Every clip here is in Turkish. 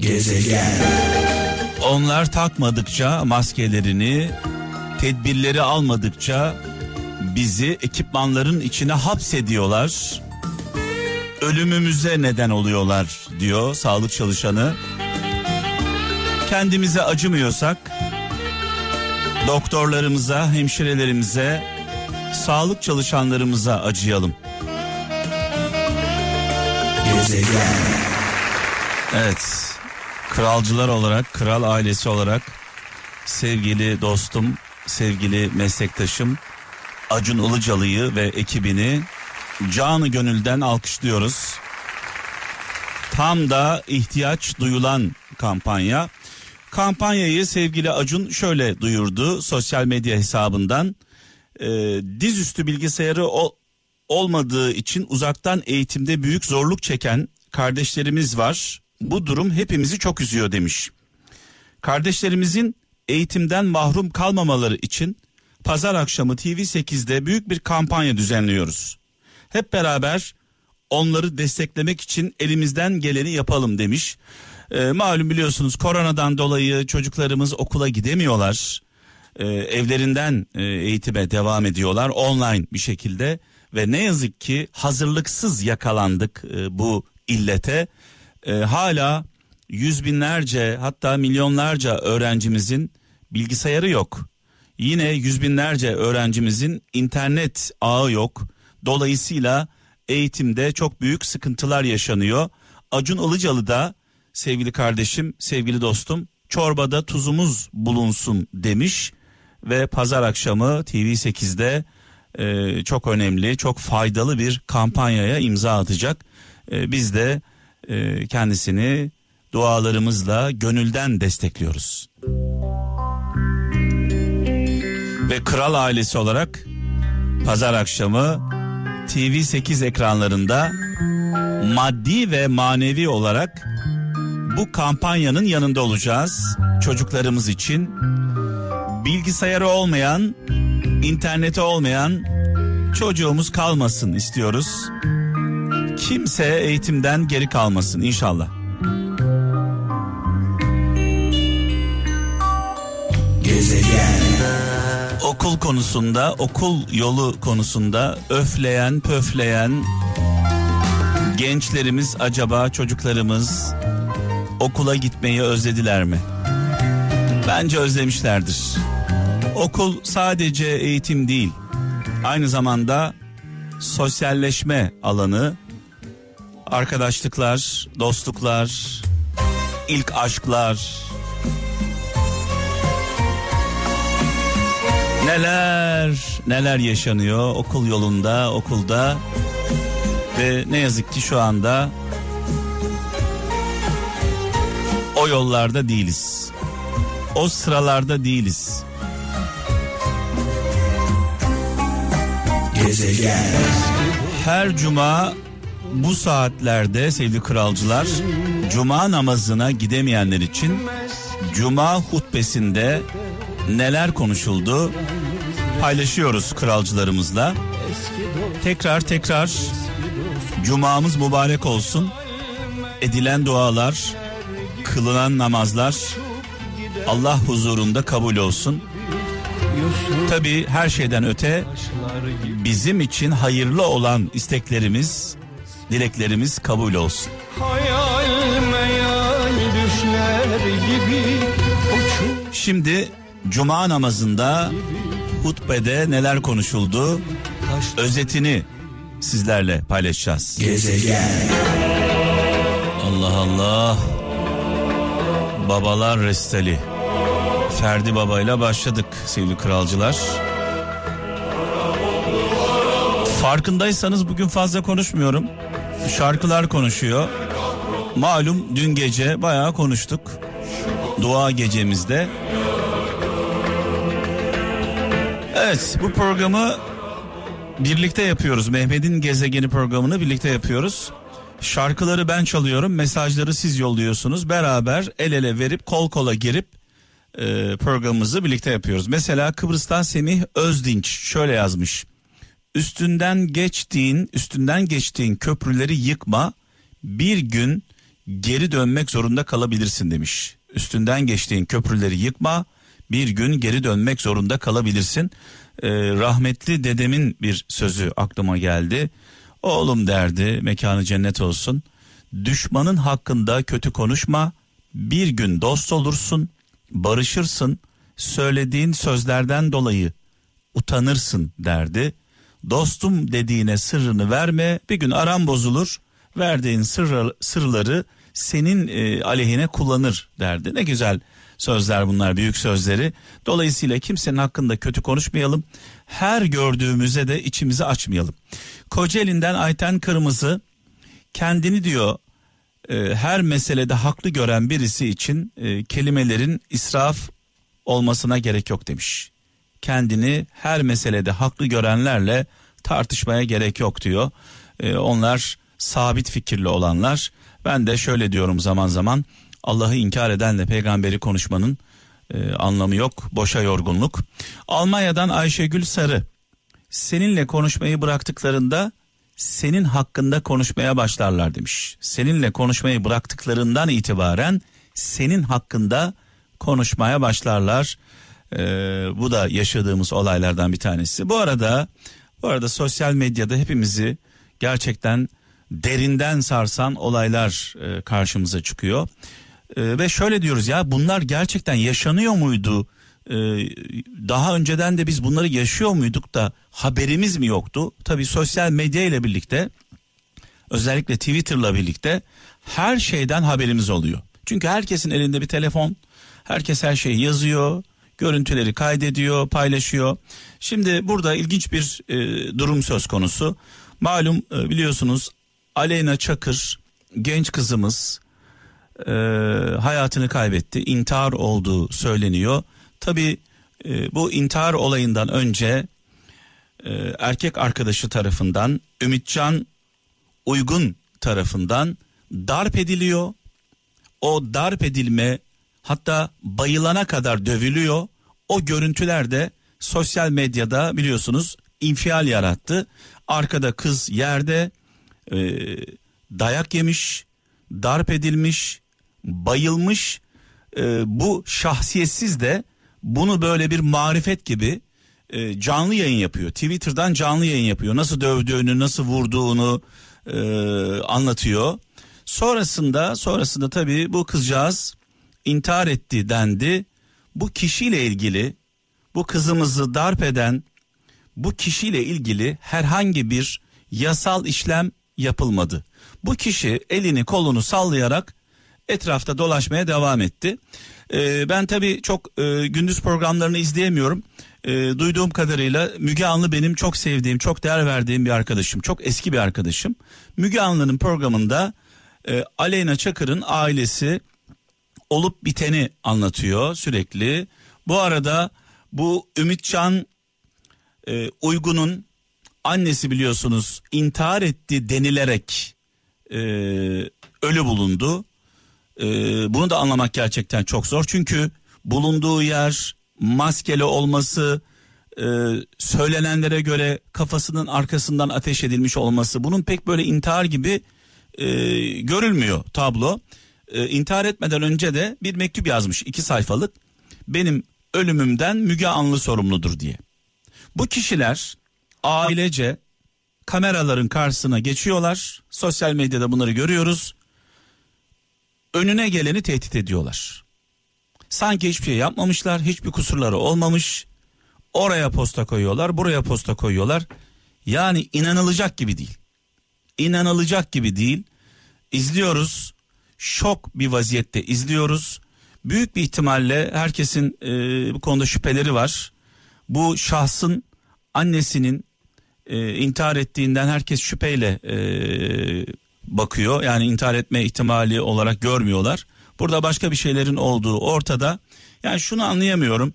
Gezegen. Onlar takmadıkça maskelerini, tedbirleri almadıkça bizi ekipmanların içine hapsediyorlar. Ölümümüze neden oluyorlar diyor sağlık çalışanı. Kendimize acımıyorsak doktorlarımıza, hemşirelerimize, sağlık çalışanlarımıza acıyalım. Gezegen. Evet. Kralcılar olarak, kral ailesi olarak sevgili dostum, sevgili meslektaşım Acun Ilıcalı'yı ve ekibini canı gönülden alkışlıyoruz. Tam da ihtiyaç duyulan kampanya. Kampanyayı sevgili Acun şöyle duyurdu sosyal medya hesabından. Ee, dizüstü bilgisayarı o, olmadığı için uzaktan eğitimde büyük zorluk çeken kardeşlerimiz var. Bu durum hepimizi çok üzüyor demiş. Kardeşlerimizin eğitimden mahrum kalmamaları için pazar akşamı TV8'de büyük bir kampanya düzenliyoruz. Hep beraber onları desteklemek için elimizden geleni yapalım demiş. Ee, malum biliyorsunuz koronadan dolayı çocuklarımız okula gidemiyorlar. Ee, evlerinden e, eğitime devam ediyorlar online bir şekilde ve ne yazık ki hazırlıksız yakalandık e, bu illete. E, hala yüz binlerce hatta milyonlarca öğrencimizin bilgisayarı yok. Yine yüz binlerce öğrencimizin internet ağı yok. Dolayısıyla eğitimde çok büyük sıkıntılar yaşanıyor. Acun Ilıcalı da sevgili kardeşim, sevgili dostum çorbada tuzumuz bulunsun demiş ve pazar akşamı TV8'de e, çok önemli, çok faydalı bir kampanyaya imza atacak. E, biz de e, kendisini dualarımızla gönülden destekliyoruz. Ve kral ailesi olarak pazar akşamı TV8 ekranlarında maddi ve manevi olarak bu kampanyanın yanında olacağız. Çocuklarımız için bilgisayarı olmayan, interneti olmayan çocuğumuz kalmasın istiyoruz. Kimse eğitimden geri kalmasın inşallah. Gezegen. Okul konusunda, okul yolu konusunda öfleyen, pöfleyen gençlerimiz acaba çocuklarımız okula gitmeyi özlediler mi? Bence özlemişlerdir. Okul sadece eğitim değil. Aynı zamanda sosyalleşme alanı, arkadaşlıklar, dostluklar, ilk aşklar. Neler neler yaşanıyor okul yolunda, okulda ve ne yazık ki şu anda o yollarda değiliz. O sıralarda değiliz. Gezegen. Her cuma bu saatlerde sevgili kralcılar cuma namazına gidemeyenler için cuma hutbesinde neler konuşuldu paylaşıyoruz kralcılarımızla. Tekrar tekrar cumamız mübarek olsun. Edilen dualar, kılınan namazlar Allah huzurunda kabul olsun. Tabi her şeyden öte bizim için hayırlı olan isteklerimiz, dileklerimiz kabul olsun. Hayal meyal düşler gibi Şimdi cuma namazında hutbede neler konuşuldu özetini sizlerle paylaşacağız. Gezegen. Allah Allah. Babalar resteli. Ferdi Baba ile başladık sevgili kralcılar. Farkındaysanız bugün fazla konuşmuyorum. Şarkılar konuşuyor. Malum dün gece bayağı konuştuk. Dua gecemizde. Evet bu programı birlikte yapıyoruz. Mehmet'in gezegeni programını birlikte yapıyoruz. Şarkıları ben çalıyorum, mesajları siz yolluyorsunuz. Beraber el ele verip kol kola girip e, programımızı birlikte yapıyoruz. Mesela Kıbrıs'tan Semih Özdinç şöyle yazmış. Üstünden geçtiğin, üstünden geçtiğin köprüleri yıkma. Bir gün geri dönmek zorunda kalabilirsin demiş. Üstünden geçtiğin köprüleri yıkma bir gün geri dönmek zorunda kalabilirsin. Ee, rahmetli dedemin bir sözü aklıma geldi. Oğlum derdi mekanı cennet olsun. Düşmanın hakkında kötü konuşma. Bir gün dost olursun, barışırsın. Söylediğin sözlerden dolayı utanırsın derdi. Dostum dediğine sırrını verme. Bir gün aram bozulur. Verdiğin sırrı, sırları senin e, aleyhine kullanır derdi. Ne güzel sözler bunlar büyük sözleri. Dolayısıyla kimsenin hakkında kötü konuşmayalım. Her gördüğümüze de içimizi açmayalım. Kocaeli'nden Ayten Kırmızı kendini diyor e, her meselede haklı gören birisi için e, kelimelerin israf olmasına gerek yok demiş. Kendini her meselede haklı görenlerle tartışmaya gerek yok diyor. E, onlar sabit fikirli olanlar. Ben de şöyle diyorum zaman zaman Allah'ı inkar edenle peygamberi konuşmanın e, anlamı yok. Boşa yorgunluk. Almanya'dan Ayşegül Sarı. Seninle konuşmayı bıraktıklarında senin hakkında konuşmaya başlarlar demiş. Seninle konuşmayı bıraktıklarından itibaren senin hakkında konuşmaya başlarlar. Ee, bu da yaşadığımız olaylardan bir tanesi. Bu arada bu arada sosyal medyada hepimizi gerçekten derinden sarsan olaylar e, karşımıza çıkıyor. E, ve şöyle diyoruz ya bunlar gerçekten yaşanıyor muydu? E, daha önceden de biz bunları yaşıyor muyduk da haberimiz mi yoktu? Tabii sosyal medya ile birlikte özellikle Twitter'la birlikte her şeyden haberimiz oluyor. Çünkü herkesin elinde bir telefon. Herkes her şeyi yazıyor, görüntüleri kaydediyor, paylaşıyor. Şimdi burada ilginç bir e, durum söz konusu. Malum e, biliyorsunuz Aleyna Çakır genç kızımız e, hayatını kaybetti. İntihar olduğu söyleniyor. Tabi e, bu intihar olayından önce e, erkek arkadaşı tarafından Ümitcan Uygun tarafından darp ediliyor. O darp edilme hatta bayılana kadar dövülüyor. O görüntüler de sosyal medyada biliyorsunuz infial yarattı. Arkada kız yerde e, dayak yemiş, darp edilmiş, bayılmış. E, bu şahsiyetsiz de bunu böyle bir marifet gibi e, canlı yayın yapıyor. Twitter'dan canlı yayın yapıyor. Nasıl dövdüğünü, nasıl vurduğunu e, anlatıyor. Sonrasında sonrasında tabii bu kızcağız intihar etti dendi. Bu kişiyle ilgili bu kızımızı darp eden bu kişiyle ilgili herhangi bir yasal işlem yapılmadı. Bu kişi elini kolunu sallayarak etrafta dolaşmaya devam etti. Ee, ben tabii çok e, gündüz programlarını izleyemiyorum. E, duyduğum kadarıyla Müge Anlı benim çok sevdiğim, çok değer verdiğim bir arkadaşım. Çok eski bir arkadaşım. Müge Anlı'nın programında e, Aleyna Çakır'ın ailesi olup biteni anlatıyor sürekli. Bu arada bu Ümitcan e, Uygun'un annesi biliyorsunuz intihar etti denilerek e, ölü bulundu. E, bunu da anlamak gerçekten çok zor çünkü bulunduğu yer maskeli olması e, söylenenlere göre kafasının arkasından ateş edilmiş olması bunun pek böyle intihar gibi e, görülmüyor tablo. E, intihar etmeden önce de bir mektup yazmış iki sayfalık benim ölümümden Müge Anlı sorumludur diye. Bu kişiler ailece kameraların karşısına geçiyorlar. Sosyal medyada bunları görüyoruz. Önüne geleni tehdit ediyorlar. Sanki hiçbir şey yapmamışlar, hiçbir kusurları olmamış. Oraya posta koyuyorlar, buraya posta koyuyorlar. Yani inanılacak gibi değil. İnanılacak gibi değil. İzliyoruz. Şok bir vaziyette izliyoruz. Büyük bir ihtimalle herkesin e, bu konuda şüpheleri var. Bu şahsın annesinin e, intihar ettiğinden herkes şüpheyle e, bakıyor. Yani intihar etme ihtimali olarak görmüyorlar. Burada başka bir şeylerin olduğu ortada. Yani şunu anlayamıyorum.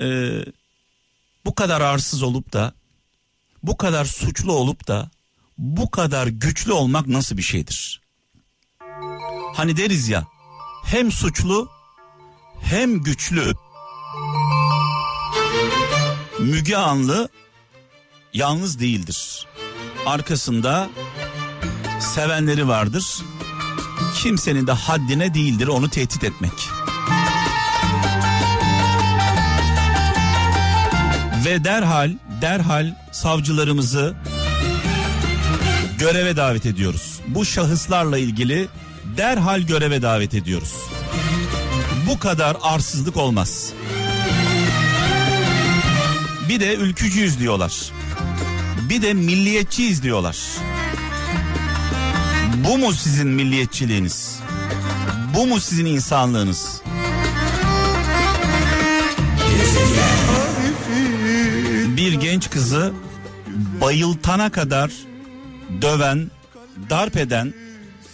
E, bu kadar arsız olup da bu kadar suçlu olup da bu kadar güçlü olmak nasıl bir şeydir? Hani deriz ya hem suçlu hem güçlü. Müge Anlı yalnız değildir. Arkasında sevenleri vardır. kimsenin de haddine değildir onu tehdit etmek. Ve derhal derhal savcılarımızı göreve davet ediyoruz. Bu şahıslarla ilgili derhal göreve davet ediyoruz. Bu kadar arsızlık olmaz. Bir de ülkücüyüz diyorlar. Bir de milliyetçiyiz diyorlar. Bu mu sizin milliyetçiliğiniz? Bu mu sizin insanlığınız? Bir genç kızı bayıltana kadar döven, darp eden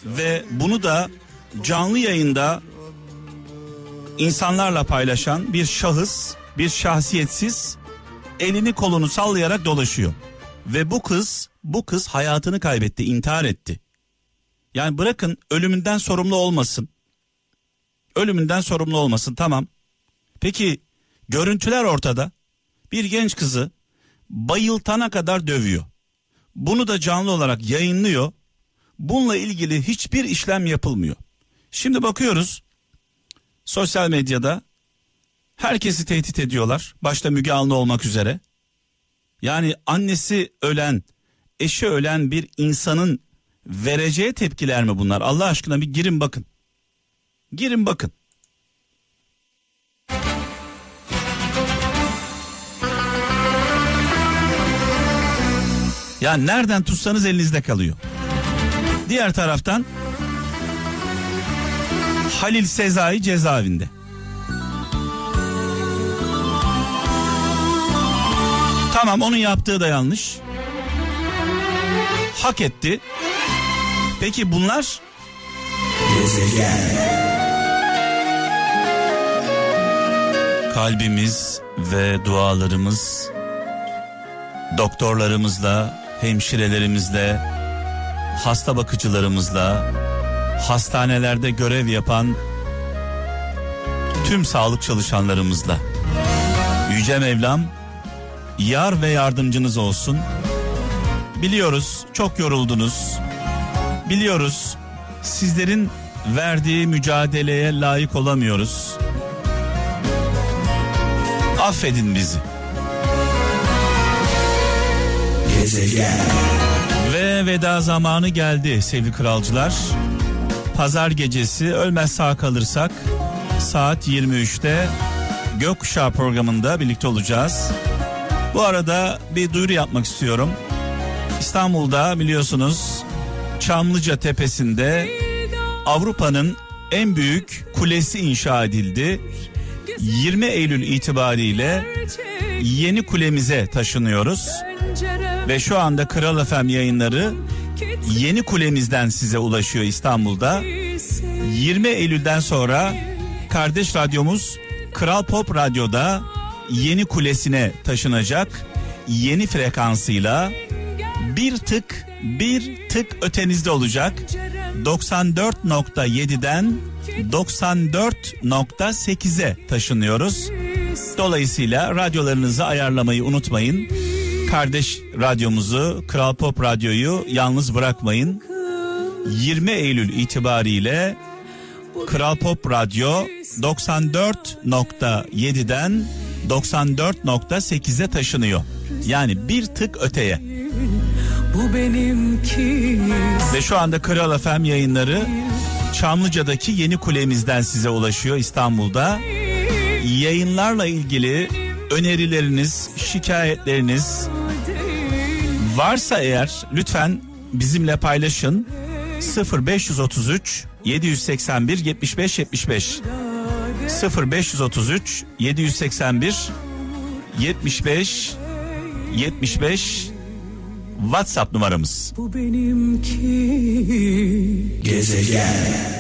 ve bunu da canlı yayında insanlarla paylaşan bir şahıs, bir şahsiyetsiz elini kolunu sallayarak dolaşıyor. Ve bu kız, bu kız hayatını kaybetti, intihar etti. Yani bırakın ölümünden sorumlu olmasın. Ölümünden sorumlu olmasın tamam. Peki görüntüler ortada. Bir genç kızı bayıltana kadar dövüyor. Bunu da canlı olarak yayınlıyor. Bununla ilgili hiçbir işlem yapılmıyor. Şimdi bakıyoruz sosyal medyada herkesi tehdit ediyorlar. Başta Müge Anlı olmak üzere. Yani annesi ölen, eşi ölen bir insanın vereceği tepkiler mi bunlar? Allah aşkına bir girin bakın. Girin bakın. Ya nereden tutsanız elinizde kalıyor. Diğer taraftan Halil Sezai cezaevinde. Tamam onun yaptığı da yanlış. Hak etti. Peki bunlar Gezegen. kalbimiz ve dualarımız doktorlarımızla, hemşirelerimizle, hasta bakıcılarımızla, hastanelerde görev yapan tüm sağlık çalışanlarımızla. Yüce Mevlam yar ve yardımcınız olsun. Biliyoruz çok yoruldunuz. Biliyoruz sizlerin verdiği mücadeleye layık olamıyoruz. Affedin bizi. Gezegen. Ve veda zamanı geldi sevgili kralcılar. Pazar gecesi ölmez sağ kalırsak saat 23'te Gökkuşağı programında birlikte olacağız. Bu arada bir duyuru yapmak istiyorum. İstanbul'da biliyorsunuz Çamlıca Tepesi'nde Avrupa'nın en büyük kulesi inşa edildi. 20 Eylül itibariyle yeni kulemize taşınıyoruz. Ve şu anda Kral FM yayınları yeni kulemizden size ulaşıyor İstanbul'da. 20 Eylül'den sonra kardeş radyomuz Kral Pop Radyo'da yeni kulesine taşınacak. Yeni frekansıyla bir tık bir tık ötenizde olacak. 94.7'den 94.8'e taşınıyoruz. Dolayısıyla radyolarınızı ayarlamayı unutmayın. Kardeş radyomuzu Kral Pop Radyo'yu yalnız bırakmayın. 20 Eylül itibariyle Kral Pop Radyo 94.7'den 94.8'e taşınıyor. Yani bir tık öteye. Bu benimki Ve şu anda Kral FM yayınları Çamlıca'daki yeni kulemizden size ulaşıyor İstanbul'da. Yayınlarla ilgili önerileriniz, şikayetleriniz varsa eğer lütfen bizimle paylaşın. 0533 781 75 75 0533 781 75 75 WhatsApp numaramız. bu benimki Gezegen.